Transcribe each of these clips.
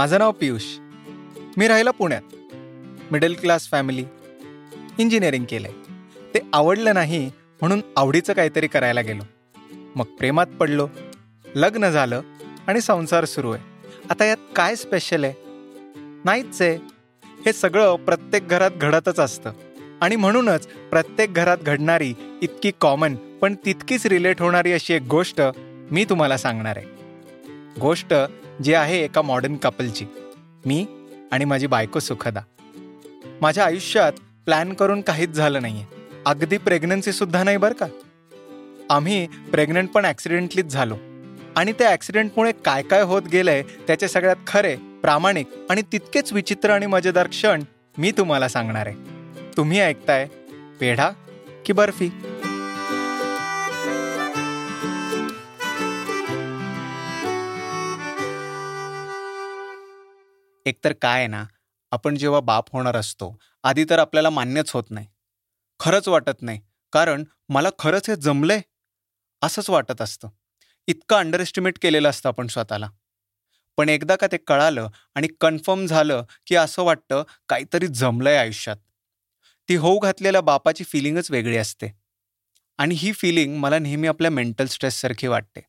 माझं नाव पियुष. मी राहिला पुण्यात. Middle class family. इंजिनिअरिंग केलंय. ते आवडलं नाही म्हणून आवडीचं काहीतरी करायला गेलो. मग प्रेमात पडलो. लग्न झालं आणि संसार सुरू आहे. आता यात काय स्पेशल आहे? नाहीच आहे. हे सगळं प्रत्येक घरात घडतच असतं. आणि म्हणूनच प्रत्येक घरात घडणारी इतकी कॉमन पण तितकीच रिलेट होणारी अशी एक गोष्ट मी तुम्हाला सांगणार आहे. गोष्ट जी आहे एका मॉडर्न कपलची मी आणि माझी बायको सुखदा. माझ्या आयुष्यात प्लॅन करून काहीच झालं नाही आहे अगदी प्रेग्नन्सीसुद्धा नाही बरं का? आम्ही प्रेग्नंट पण ॲक्सिडेंटलीच झालो. आणि त्या ॲक्सिडेंटमुळे काय काय होत गेलंय त्याचे सगळ्यात खरे प्रामाणिक आणि तितकेच विचित्र आणि मजेदार क्षण मी तुम्हाला सांगणार आहे. तुम्ही ऐकताय पेढा की बर्फी? एकतर काय आहे ना आपण जेव्हा बाप होणार असतो आधी तर आपल्याला मान्यच होत नाही. खरंच वाटत नाही कारण मला खरंच हे जमलंय असंच वाटत असतं. इतकं अंडर एस्टिमेट केलेलं असतं आपण स्वतःला. पण एकदा का ते कळालं आणि कन्फर्म झालं की असं वाटतं काहीतरी जमलंय आयुष्यात. ती होऊ घातलेल्या बापाची फिलिंगच वेगळी असते. आणि ही फिलिंग मला नेहमी आपल्या मेंटल स्ट्रेससारखी वाटते.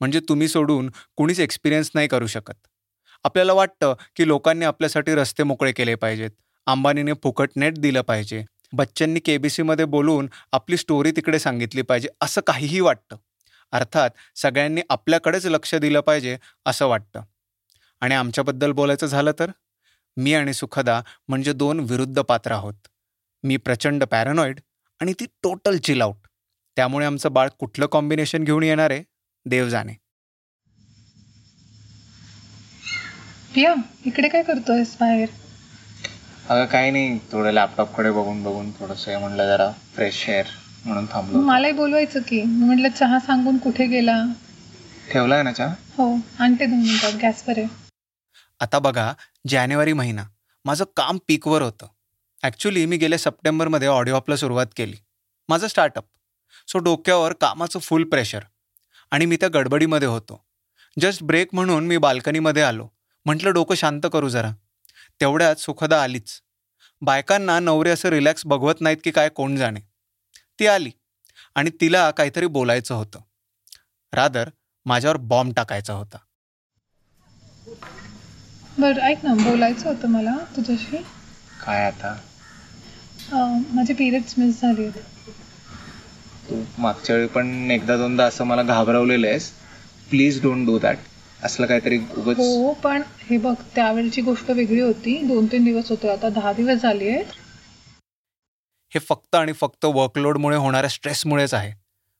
म्हणजे तुम्ही सोडून कुणीच एक्सपिरियन्स नाही करू शकत. आपल्याला वाटतं की लोकांनी आपल्यासाठी रस्ते मोकळे केले पाहिजेत. अंबानीने फुकट नेट दिलं पाहिजे. बच्चननी केबीसीमध्ये बोलून आपली स्टोरी तिकडे सांगितली पाहिजे असं काहीही वाटतं. अर्थात सगळ्यांनी आपल्याकडेच लक्ष दिलं पाहिजे असं वाटतं. आणि आमच्याबद्दल बोलायचं झालं तर? मी आणि सुखदा म्हणजे दोन विरुद्ध पात्र आहोत. मी प्रचंड पॅरानॉइड आणि ती टोटल चिल आउट त्यामुळे आमचं बाळ कुठलं कॉम्बिनेशन घेऊन येणार आहे? देव जाणे. पिया इकडे काय करतोयस बाहेर? अगं काही नाही. थोडं लॅपटॉपकडे बघून बघून थोडंसं हे म्हणलं जरा फ्रेश एअर म्हणून थांबलो. मलाही बोलवायचं की. मी म्हटलं चहा सांगून कुठे गेला? ठेवलाय ना चहा? हो आणते दोन मिनिटात गॅसवर आहे आता बघा जानेवारी महिना. माझं काम पीकवर होतं. ॲक्च्युली मी गेल्या सप्टेंबरमध्ये ऑडिओ आपला सुरुवात केली. माझं स्टार्टअप सो डोक्यावर कामाचं फुल प्रेशर आणि मी त्या गडबडीमध्ये होतो. जस्ट ब्रेक म्हणून मी बाल्कनीमध्ये आलो. म्हटलं डोकं शांत करू जरा. तेवढ्यात सुखदा आलीच. बायकांना नवरे असं रिलॅक्स बघवत नाहीत की काय कोण जाणे. ती आली आणि तिला काहीतरी बोलायचं होतं. रादर माझ्यावर बॉम्ब टाकायचा होता. बरं ऐक ना बोलायचं होतं मला तुझ्याशी. काय आता? माझे पिरियड्स मिस झाले तू मागच्या वेळी पण एकदा दोनदा असं मला घाबरवलेलं आहेस. प्लीज डोंट डू दॅट असलं काहीतरी उगच हो पण हे बघ त्यावेळची गोष्ट वेगळी होती. दोन तीन दिवस होते. आता दहा दिवस झाले आहेत. हे फक्त आणि फक्त वर्कलोडमुळे होणाऱ्या स्ट्रेसमुळेच आहे.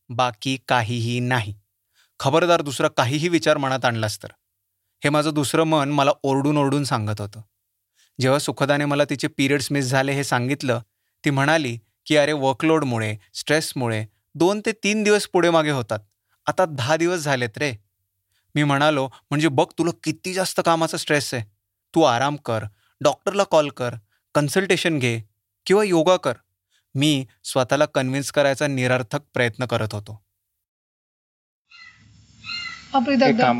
बाकी काहीही नाही. खबरदार दुसरा काहीही विचार मनात आणलास तर. हे माझं दुसरं मन मला ओरडून ओरडून सांगत होतं. जेव्हा सुखदाने मला तिचे पिरियड्स मिस झाले हे सांगितलं ती म्हणाली की अरे वर्कलोडमुळे स्ट्रेसमुळे दोन ते तीन दिवस पुढे मागे होतात. आता दहा दिवस झालेत रे. मी म्हणालो म्हणजे बघ तुला किती जास्त कामाचा स्ट्रेस आहे. तू आराम कर डॉक्टरला कॉल कर कन्सल्टेशन घे किंवा योगा कर. मी स्वतःला कन्व्हिन्स करायचा निरर्थक प्रयत्न करत होतो.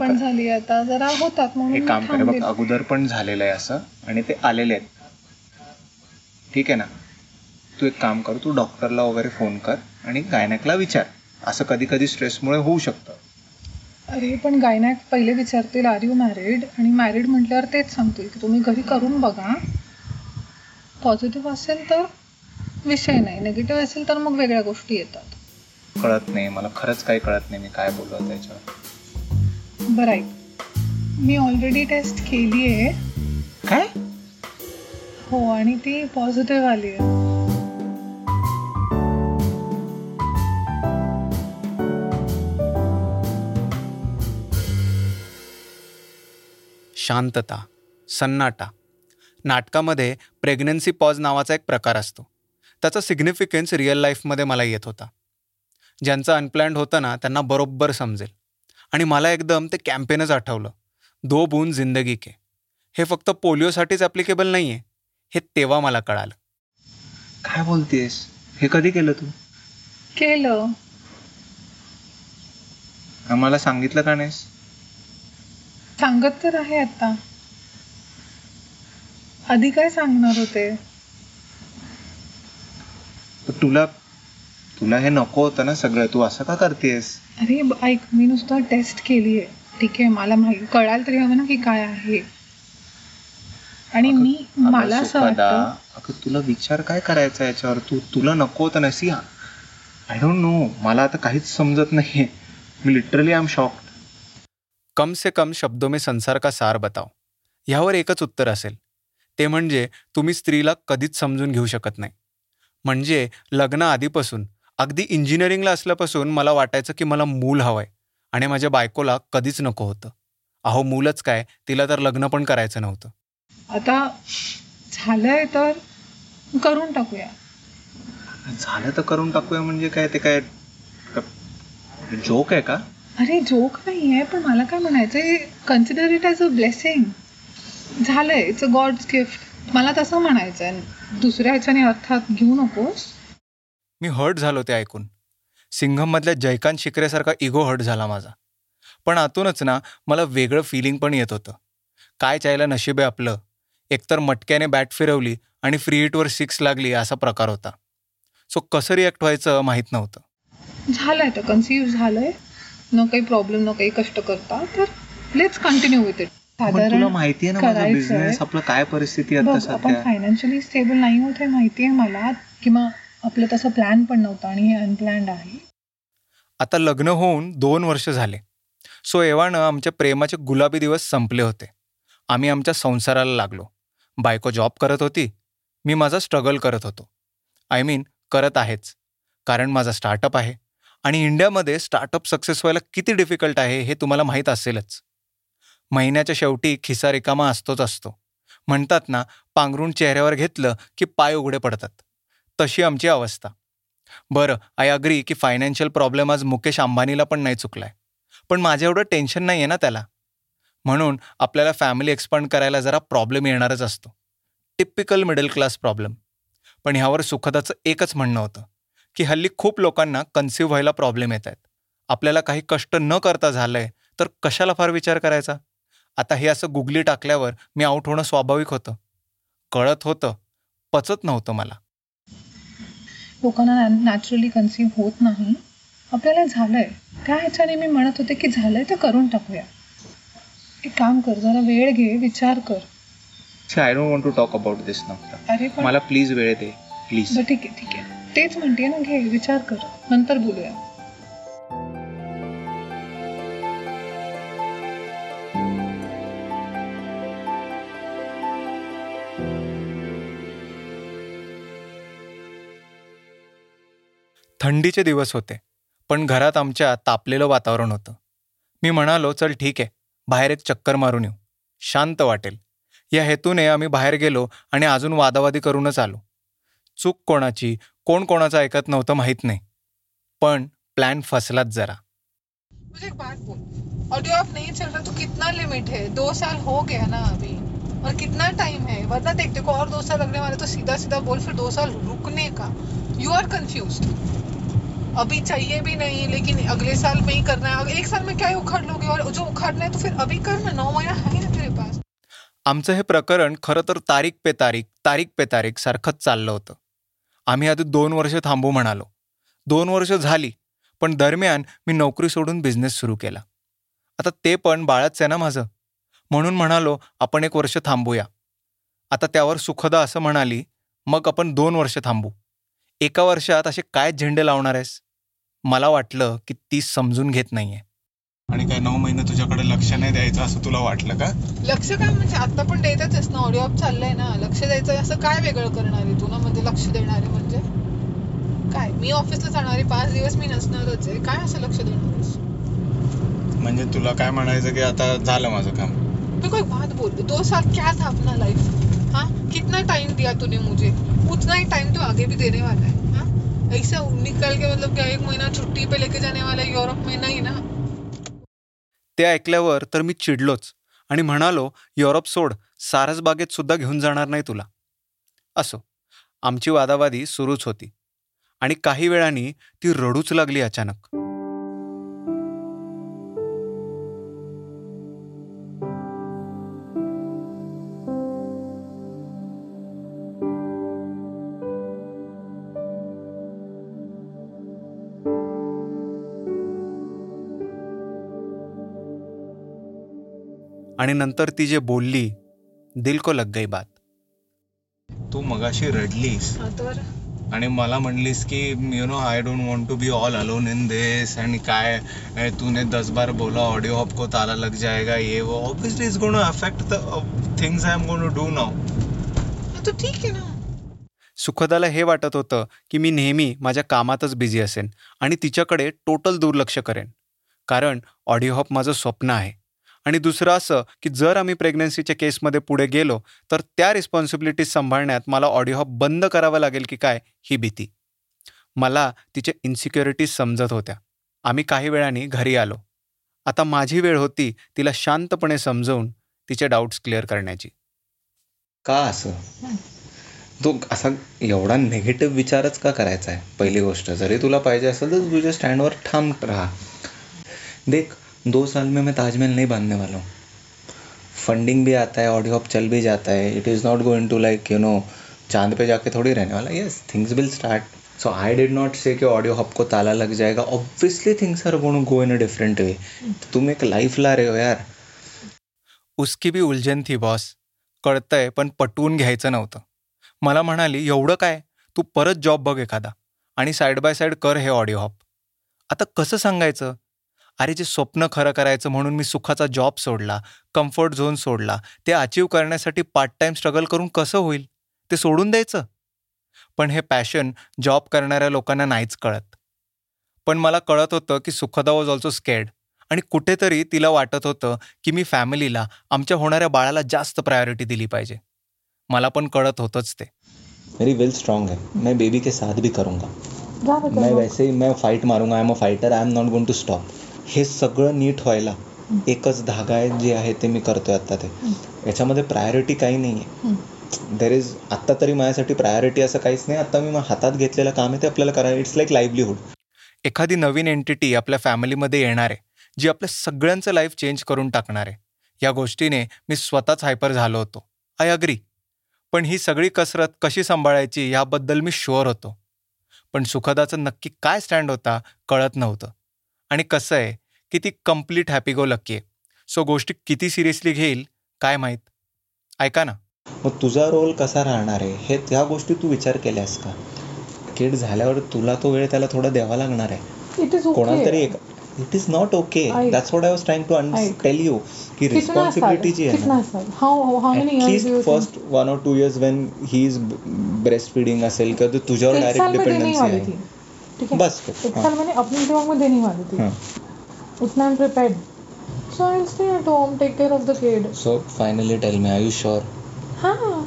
पण कर. झाली आता. जरा होतात म्हणून काम कर. बघ अगोदर पण झालेलं आहे असं आणि ते आलेले आहेत. ठीक आहे ना? तू एक काम कर. तू डॉक्टरला वगैरे फोन कर आणि गायनॅकला विचार. असं कधी कधी स्ट्रेसमुळे होऊ शकतं. अरे पण गायनॅक पहिले विचारतील आर यू मॅरिड आणि मॅरिड म्हटल्यावर तेच सांगतील की तुम्ही घरी करून बघा. पॉझिटिव्ह असेल तर विषय नाही. निगेटिव्ह असेल तर मग वेगळ्या गोष्टी येतात. कळत नाही. मला खरंच काही कळत नाही मी काय बोललो त्याच्यावर. बरं ऐक. मी ऑलरेडी टेस्ट केली आहे काय? हो आणि ती पॉझिटिव्ह आली आहे शांतता सन्नाटा. नाटकामध्ये प्रेग्नन्सी पॉज नावाचा एक प्रकार असतो. त्याचा सिग्निफिकन्स रिअल लाईफमध्ये मला येत होता. ज्यांचं अनप्लॅन्ड होतं ना त्यांना बरोबर समजेल. आणि मला एकदम ते कॅम्पेनच आठवलं. दो बून जिंदगी के. हे फक्त पोलिओसाठीच ॲप्लिकेबल नाही आहे हे तेव्हा मला कळालं. काय बोलतेस? हे कधी केलं तू? केलं. आम्हाला सांगितलं का नाहीस? सांगत तर आहे आता. आधी काय सांगणार होते? तुला तुला हे नको होतं ना सगळं. तू असं का करतेस? अरे ब- ऐक मी नुसतं टेस्ट केली आहे ठीक आहे मला माहिती कळायला तरी हवं ना की काय आहे. आणि अगं- मी अगं मला असं सुखदा, वाटतं अगं तुला विचार काय करायचा याच्यावर? तू तुला नको होतं ना सी आय डोंट नो मला आता काहीच समजत नाहीये. मी लिटरली आय एम शॉक कम से कम शब्दों में संसार का सार बताओ। ह्यावर एकच उत्तर असेल। ते म्हणजे तुम्ही स्त्रीला कधीच समजून घेऊ शकत नाही. म्हणजे लग्न आधीपासून अगदी इंजिनिअरिंगला असल्यापासून मला वाटायचं की मला मूल हवंय आणि माझ्या बायकोला कधीच नको होतं. अहो मूलच काय? तिला तर लग्न पण करायचं नव्हतं. आता झालंय तर करून टाकूया. झालं तर करून टाकूया म्हणजे काय? ते काय जोक आहे का? अरे जोक नाही आहे पण मला काय म्हणायचं consider it as a blessing झालंय इट्स अ गॉड्स गिफ्ट मला तसं म्हणायचं आहे दुसऱ्या ह्याच्याने अर्थात घेऊ नकोस. मी हर्ट झालो ते ऐकून. सिंघममधल्या जयकांत शिकरेसारखा इगो हर्ट झाला माझा. पण आतूनच ना मला वेगळं फिलिंग पण येत होतं. काय चायला नशीब आहे आपलं. एकतर मटक्याने बॅट फिरवली आणि फ्री हिटवर सिक्स लागली असा प्रकार होता. सो कसं रिॲक्ट व्हायचं माहीत नव्हतं. झालंय तर कन्सिव्ह झालंय. न काही प्रॉब्लेम न काही कष्ट करता तर लेट्स कंटिन्यू विथ इट साधारण माहितीये ना माझा करायचंय. बिझनेस आपलं काय परिस्थिती आहे आपण फायनान्शियली स्टेबल नाही होत हे माहिती आहे मला किंवा आपलं तसं प्लॅन पण नव्हतं आणि हे अनप्लॅन्ड आहे. आता लग्न होऊन दोन वर्ष झाले. सो एव्हानं आमच्या प्रेमाचे गुलाबी दिवस संपले होते. आम्ही आमच्या संसाराला लागलो. बायको जॉब करत होती. मी माझा स्ट्रगल करत होतो. आय मीन करत आहेच. कारण माझा स्टार्टअप आहे. आणि इंडियामध्ये स्टार्टअप सक्सेस व्हायला किती डिफिकल्ट आहे हे तुम्हाला माहीत असेलच. महिन्याच्या शेवटी खिसा रिकामा असतोच असतो. म्हणतात ना पांघरून चेहऱ्यावर घेतलं की पाय उघडे पडतात. तशी आमची अवस्था. बरं आय अग्री की फायनान्शियल प्रॉब्लेम आज मुकेश अंबानीला पण नाही चुकलाय. पण माझ्या एवढं टेन्शन नाही आहे ना त्याला. म्हणून आपल्याला फॅमिली एक्सपांड करायला जरा प्रॉब्लेम येणारच असतो. टिपिकल मिडल क्लास प्रॉब्लेम पण ह्यावर सुखदाचं एकच म्हणणं होतं. की हल्ली खूप लोकांना कन्सिव्ह व्हायला प्रॉब्लेम येत आहेत. आपल्याला काही कष्ट न करता झालंय तर कशाला फार विचार करायचा? आता हे असं गुगली टाकल्यावर मी आऊट होणं स्वाभाविक होतं. कळत होतं पचत नव्हतं मला. लोकांना नॅचरली कन्सिव्ह होत नाही. आपल्याला झालंय. त्या ह्याच्याने मी म्हणत होते की झालंय तर करून टाकूया. एक काम कर जरा वेळ घे विचार कर. I don't want to talk about this नाव अरे मला प्लीज वेळ दे प्लीज ठीक आहे ठीक आहे. तेच म्हणते ना घे विचार कर. नंतर बोलूया. थंडीचे दिवस होते पण घरात आमच्या तापलेलं वातावरण होतं. मी म्हणालो चल ठीक आहे बाहेर एक चक्कर मारून येऊ. शांत वाटेल. या हेतूने आम्ही बाहेर गेलो आणि अजून वादावादी करूनच आलो. चूक कोणाची? कोण कोणाचं ऐकत नव्हतं माहीत नाही. पण प्लॅन फसलाच जरा. मुझे एक बात बोल. ऑडियो ऑफ नहीं चल रहा तो कितना लिमिट है? दो साल हो गया ना अभी. और कितना टाइम है? वरना देखते को और दो साल लगने वाले तो सीधा सीधा बोल फिर दो साल रुकने का. यू आर कंफ्यूज अभी चाहिए भी नहीं लेकिन अगले साल में ही करना है. एक साल में क्या ही उखाड़ लोगे? और जो उखाड़ना है तो फिर अभी कर ना नौ महीना है ना तेरे पास. आमचं हे प्रकरण खरं तर तारीख पे तारीख तारीख पे तारीख सारखंच चाललं होतं. आम्ही आधी दोन वर्ष थांबू म्हणालो. दोन वर्ष झाली पण दरम्यान मी नोकरी सोडून बिझनेस सुरू केला. आता ते पण बाळच आहे ना माझं. म्हणून म्हणालो आपण एक वर्ष थांबूया. आता त्यावर सुखदा असं म्हणाली मग आपण दोन वर्ष थांबू. एका वर्षात असे काय झेंडे लावणार आहेस? मला वाटलं की ती समजून घेत नाहीये. आणि काय नऊ महिने तुझ्याकडे लक्ष नाही द्यायचं असं तुला वाटलं का? लक्ष काय म्हणजे आता पण द्यायचंच ना. ऑडिओ ऑफ चाललंय ना. लक्ष द्यायचं असं काय वेगळं करणार आहे तू ना? म्हणजे लक्ष देणार आहे म्हणजे? काय? मी ऑफिसला जाणार आहे. पाच दिवस मी नसणारच आहे. काय असं लक्ष देणार आहेस? म्हणजे तुला काय म्हणायचं की आता झालं माझं काम? तो कोई बात बोल दो साल क्या था अपना लाइफ हाँ? कितना टाइम दिया तूने मुझे? उतना ही टाइम तो आगे भी देने वाला है. हाँ? ऐसा निकल के मतलब क्या एक महीना छुट्टी पे लेके जाने वाला है? यूरोप में नहीं ना? ते ऐकल्यावर तर मी चिडलोच आणि म्हणालो युरोप सोड सारसबागेत सुद्धा घेऊन जाणार नाही तुला. असो आमची वादावादी सुरूच होती आणि काही वेळाने ती रडूच लागली अचानक. आणि नंतर ती जे बोलली दिल को लग गई बात. तू मगाशी रडलीस. आणि मला म्हणलीस की you know I don't want to be all alone in this आणि काय तूने दस बार बोला ऑडियो हॉप को ताला लग जाएगा ये वो. Obviously is to affect the things I am going to do now तो ठीक आहे ना. सुखदाला हे वाटत होतं की मी नेहमी माझ्या कामातच बिझी असेन आणि तिच्याकडे टोटल दुर्लक्ष करेन. कारण ऑडिओ हॉप माझं स्वप्न आहे. आणि दुसरं असं की जर आम्ही प्रेग्नन्सीच्या केसमध्ये पुढे गेलो तर त्या रिस्पॉन्सिबिलिटीज सांभाळण्यात मला ऑडिओ हॉप बंद करावं लागेल की काय? ही भीती. मला तिच्या इन्सिक्युरिटीज समजत होत्या. आम्ही काही वेळाने घरी आलो. आता माझी वेळ होती तिला शांतपणे समजवून तिचे डाऊट्स क्लिअर करण्याची. का असं? तो असा एवढा निगेटिव्ह विचारच का करायचा आहे पहिली गोष्ट जरी तुला पाहिजे असेल तर तुझ्या स्टँडवर ठाम राहा. देख दो साल में मैं ताजमहल नहीं बांधने वाला हूँ। फंडिंग भी आता है ऑडियो हॉप चल भी जाता है। It is not going to like you know चाँद पे जाके थोड़ी रहने वाला। Yes things will start so I did not say कि ऑडियो हॉप को ताला लग जाएगा। Obviously things are going go in a different way तुम एक लाइफ ला रहे हो यार। उसकी भी उलझन थी बॉस कळतंय, पण पटवून घ्यायचं नव्हतं. मला म्हणाली, एवढं काय? तू परत जॉब बघ एखादा. आणि साईड बाय साईड कर हे ऑडिओ हॉप आता कसं सांगायचं? अरे जे स्वप्न खरं करायचं म्हणून मी सुखाचा जॉब सोडला कम्फर्ट झोन सोडला ते अचीव करण्यासाठी पार्ट टाईम स्ट्रगल करून कसं होईल? ते सोडून द्यायचं? पण हे पॅशन जॉब करणाऱ्या लोकांना नाहीच कळत. पण मला कळत होतं की सुखदा वॉज ऑल्सो स्केड आणि कुठेतरी तिला वाटत होतं की मी फॅमिलीला आमच्या होणाऱ्या बाळाला जास्त प्रायोरिटी दिली पाहिजे. मला पण कळत होतंच ते. मेरी विल स्ट्रांग है. मैं बेबी के साथ भी करूँगा. मैं. वैसे ही मैं फाईट मारूंगा. I am a fighter I am not going to stop हे सगळं नीट व्हायला एकच धागा आहे जे आहे ते मी करतोय आत्ता ते. याच्यामध्ये प्रायोरिटी काही नाही आहे. देर इज आत्ता तरी माझ्यासाठी प्रायोरिटी असं काहीच नाही. आता मी मा- हातात घेतलेलं काम आहे ते आपल्याला करायला इट्स लाईक लाईव्हलीहूड एखादी नवीन एंटिटी आपल्या फॅमिलीमध्ये येणार आहे जी आपल्या सगळ्यांचं लाईफ चेंज करून टाकणार आहे. या गोष्टीने मी स्वतःच हायपर झालो होतो. आय अग्री पण ही सगळी कसरत कशी सांभाळायची याबद्दल मी शुअर होतो. पण सुखदाचं नक्की काय स्टँड होता कळत नव्हतं. आणि कसं आहे की ती कंप्लीट हॅपी गो लक्की आहे. सो गोष्टी किती सिरियसली घेईल काय माहीत? ऐका ना. मग तुझा रोल कसा राहणार आहे? हे त्या गोष्टी तू विचार केल्यास का? किड झाल्यावर तुला तो वेळ त्याला थोडा द्यावा लागणार आहे. इट इज कोणाला तरी it is not okay. That's what I was trying to. Tell you की रिस्पॉन्सिबिलिटी जी आहे कितना ना साल? How how many At years when he is breast feeding असेल किंवा ते तुझ्यावर डायरेक्ट ही डिपेंडन्सी आहे. ठीक है बस एक. साल मैंने अपने दिमाग में देने वाली थी उतना I prepared so I will stay at home take care of the kid so finally tell me are you sure हां.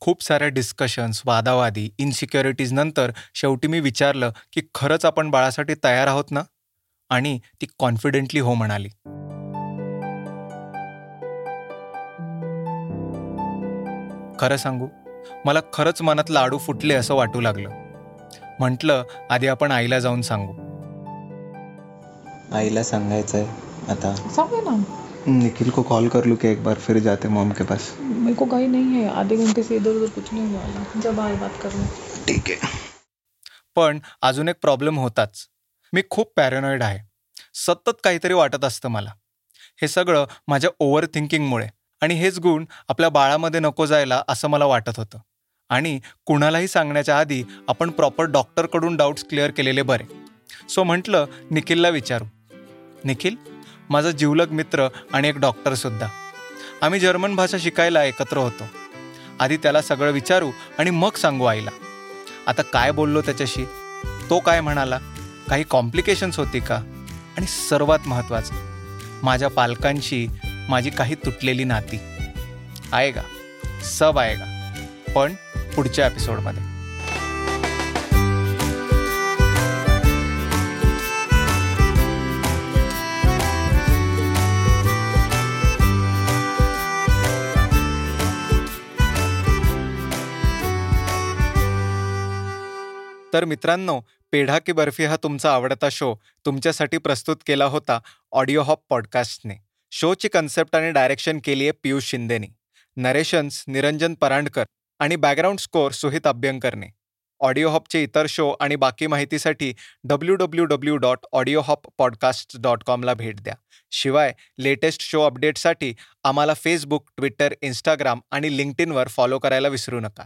खूप साऱ्या डिस्कशन्स वादावादी इन्सिक्युरिटीज नंतर शेवटी मी विचारलं की खरंच आपण बाळासाठी तयार आहोत ना? आणि ती कॉन्फिडेंटली हो म्हणाली. खरं सांगू मला खरंच मनात लाडू फुटले असं वाटू लागलं. म्हटलं आधी आपण आईला जाऊन सांगू. आईला सांगायचं आहे आता. समझे ना. निखिल को कॉल कर लूँ कि एक बार फिर जाते मॉम के पास. मेरे को कहीं नहीं है आधे घंटे से इधर उधर कुछ नहीं हुआ जब आए बात करने ठीक आहे. पण अजून एक प्रॉब्लेम होताच. मी खूप पॅरेनॉइड आहे. सतत काहीतरी वाटत असतं मला. हे सगळं माझ्या ओव्हर थिंकिंगमुळे आणि हेच गुण आपल्या बाळामध्ये नको जायला असं मला वाटत होतं. आणि कुणालाही सांगण्याच्या आधी आपण प्रॉपर डॉक्टरकडून डाऊट्स क्लिअर केलेले बरे. सो म्हटलं निखिलला विचारू. निखिल माझा जिवलग मित्र आणि एक डॉक्टरसुद्धा आम्ही जर्मन भाषा शिकायला एकत्र होतो. आधी त्याला सगळं विचारू आणि मग सांगू आईला. आता काय बोललो त्याच्याशी? तो काय म्हणाला? काही कॉम्प्लिकेशन्स होती का? आणि सर्वात महत्त्वाचं माझ्या पालकांशी माझी काही तुटलेली नाती. आएगा सब आएगा पण पुढच्या एपिसोडमध्ये. तर मित्रांनो पेढा की बर्फी हा तुमचा आवडता शो. तुमच्यासाठी प्रस्तुत केला होता ऑडिओ हॉप पॉडकास्टने शोची कन्सेप्ट आणि डायरेक्शन केली आहे पियुष शिंदेनी. नरेशन्स निरंजन परांडकर. आणि बॅकग्राऊंड स्कोअर सुहित अभ्यंकरने. ऑडिओ हॉपचे इतर शो आणि बाकी माहितीसाठी W W W dot Audio Hop podcast dot कॉमला भेट द्या. शिवाय लेटेस्ट शो अपडेटसाठी आम्हाला फेसबुक ट्विटर इंस्टाग्राम आणि लिंक्डइनवर फॉलो करायला विसरू नका.